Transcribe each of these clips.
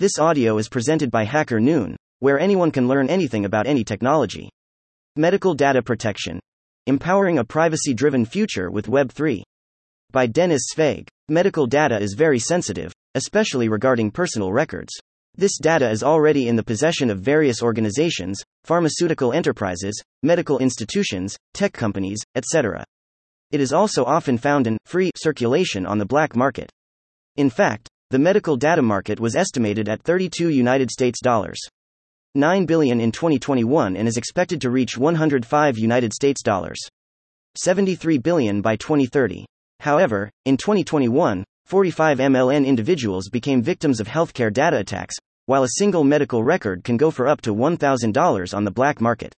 This audio is presented by HackerNoon, where anyone can learn anything about any technology. Medical Data Protection Empowering a Privacy Driven Future with Web3. By Denys Tsvaig. Medical data is very sensitive, especially regarding personal records. This data is already in the possession of various organizations, pharmaceutical enterprises, medical institutions, tech companies, etc. It is also often found in free circulation on the black market. In fact, the medical data market was estimated at 32 United States dollars. 9 billion in 2021 and is expected to reach 105 United States dollars. 73 billion by 2030. However, in 2021, 45 MLN individuals became victims of healthcare data attacks, while a single medical record can go for up to $1,000 on the black market.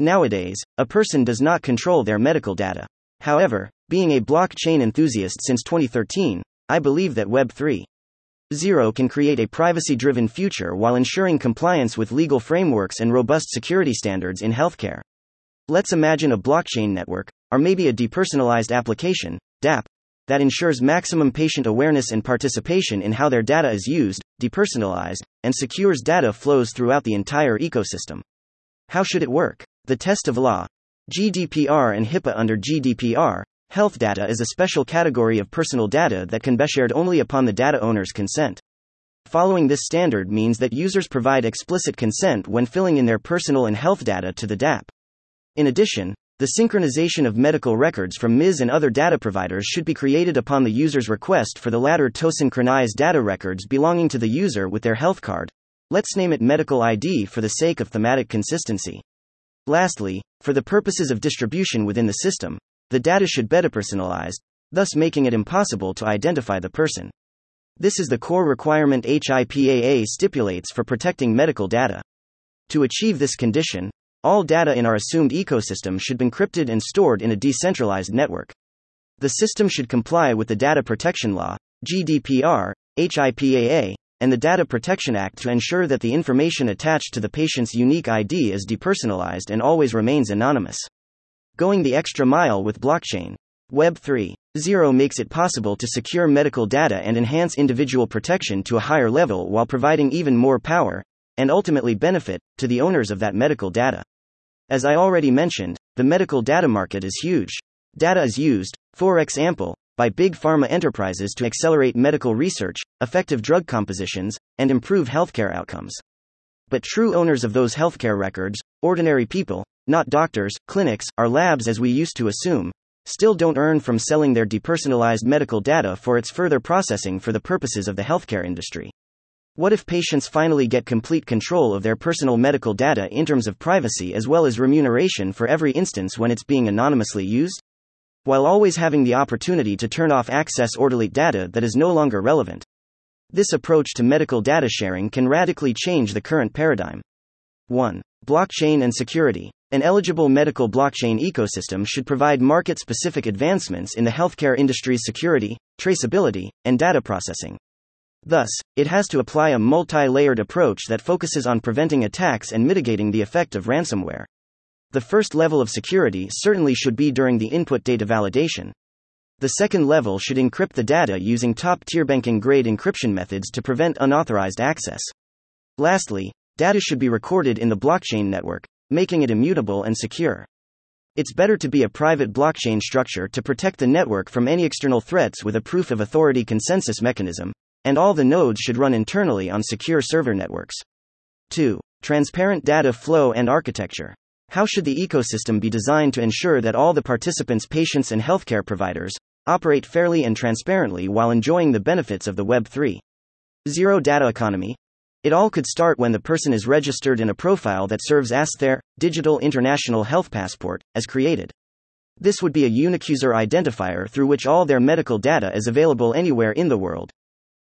Nowadays, a person does not control their medical data. However, being a blockchain enthusiast since 2013, I believe that Web 3 Zero can create a privacy driven future while ensuring compliance with legal frameworks and robust security standards in healthcare. Let's imagine a blockchain network, or maybe a depersonalized application, DApp, that ensures maximum patient awareness and participation in how their data is used, depersonalized, and secures data flows throughout the entire ecosystem. How should it work? The test of law. GDPR and HIPAA under GDPR, Health data is a special category of personal data that can be shared only upon the data owner's consent. Following this standard means that users provide explicit consent when filling in their personal and health data to the DApp. In addition, the synchronization of medical records from MIS and other data providers should be created upon the user's request for the latter to synchronize data records belonging to the user with their health card. Let's name it Medical ID for the sake of thematic consistency. Lastly, for the purposes of distribution within the system, the data should be depersonalized, thus making it impossible to identify the person. This is the core requirement HIPAA stipulates for protecting medical data. To achieve this condition, all data in our assumed ecosystem should be encrypted and stored in a decentralized network. The system should comply with the Data Protection Law, GDPR, HIPAA, and the Data Protection Act to ensure that the information attached to the patient's unique ID is depersonalized and always remains anonymous. Going the extra mile with blockchain. Web 3.0 makes it possible to secure medical data and enhance individual protection to a higher level while providing even more power, and ultimately benefit, to the owners of that medical data. As I already mentioned, the medical data market is huge. Data is used, for example, by big pharma enterprises to accelerate medical research, effective drug compositions, and improve healthcare outcomes. But true owners of those healthcare records, ordinary people, not doctors, clinics, or labs as we used to assume, still don't earn from selling their depersonalized medical data for its further processing for the purposes of the healthcare industry. What if patients finally get complete control of their personal medical data in terms of privacy as well as remuneration for every instance when it's being anonymously used? While always having the opportunity to turn off access or delete data that is no longer relevant. This approach to medical data sharing can radically change the current paradigm. 1. Blockchain and security. An eligible medical blockchain ecosystem should provide market specific advancements in the healthcare industry's security, traceability, and data processing. Thus, it has to apply a multi layered approach that focuses on preventing attacks and mitigating the effect of ransomware. The first level of security certainly should be during the input data validation. The second level should encrypt the data using top tier banking grade encryption methods to prevent unauthorized access. Lastly, data should be recorded in the blockchain network, making it immutable and secure. It's better to be a private blockchain structure to protect the network from any external threats with a proof of authority consensus mechanism, and all the nodes should run internally on secure server networks. 2. Transparent data flow and architecture. How should the ecosystem be designed to ensure that all the participants, patients, and healthcare providers operate fairly and transparently while enjoying the benefits of the Web 3? Zero data economy, it all could start when the person is registered in a profile that serves as their digital international health passport, as created. This would be a unique user identifier through which all their medical data is available anywhere in the world.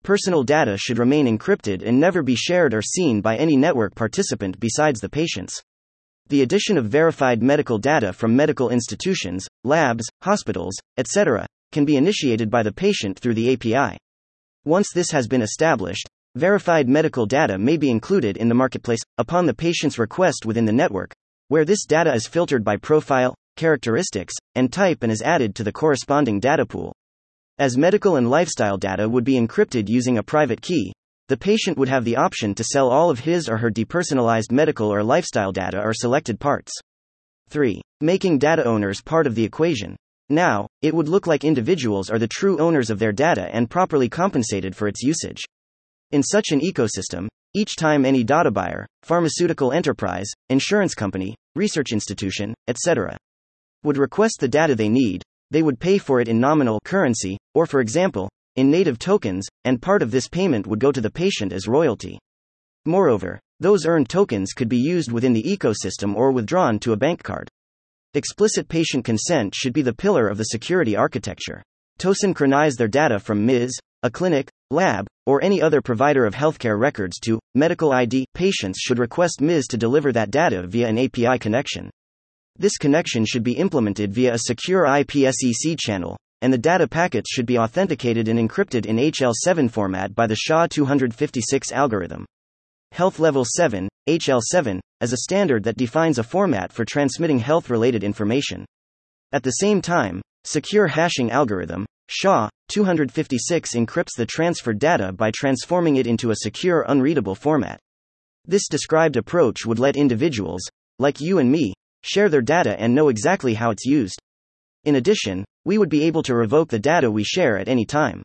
Personal data should remain encrypted and never be shared or seen by any network participant besides the patients. The addition of verified medical data from medical institutions, labs, hospitals, etc., can be initiated by the patient through the API. Once this has been established, Verified medical data may be included in the marketplace upon the patient's request within the network, where this data is filtered by profile, characteristics, and type and is added to the corresponding data pool. As medical and lifestyle data would be encrypted using a private key, the patient would have the option to sell all of his or her depersonalized medical or lifestyle data or selected parts. 3. Making data owners part of the equation. Now, it would look like individuals are the true owners of their data and properly compensated for its usage. In such an ecosystem, each time any data buyer, pharmaceutical enterprise, insurance company, research institution, etc., would request the data they need, they would pay for it in nominal currency, or for example, in native tokens, and part of this payment would go to the patient as royalty. Moreover, those earned tokens could be used within the ecosystem or withdrawn to a bank card. Explicit patient consent should be the pillar of the security architecture. To synchronize their data from MIS, a clinic, lab, or any other provider of healthcare records to medical ID, patients should request MIS to deliver that data via an API connection. This connection should be implemented via a secure IPSEC channel, and the data packets should be authenticated and encrypted in HL7 format by the SHA-256 algorithm. Health Level 7, HL7, is a standard that defines a format for transmitting health-related information. At the same time, Secure Hashing Algorithm, SHA-256 encrypts the transferred data by transforming it into a secure unreadable format. This described approach would let individuals, like you and me, share their data and know exactly how it's used. In addition, we would be able to revoke the data we share at any time.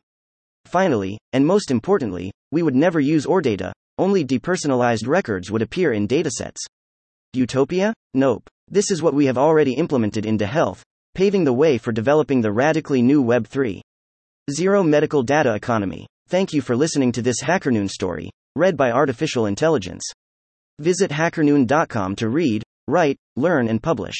Finally, and most importantly, we would never use OR data, only depersonalized records would appear in datasets. Utopia? Nope. This is what we have already implemented into health, paving the way for developing the radically new Web 3. Zero Medical Data Economy. Thank you for listening to this HackerNoon story, read by Artificial Intelligence. Visit hackerNoon.com to read, write, learn, and publish.